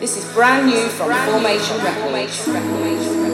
This is brand new from Formation Records.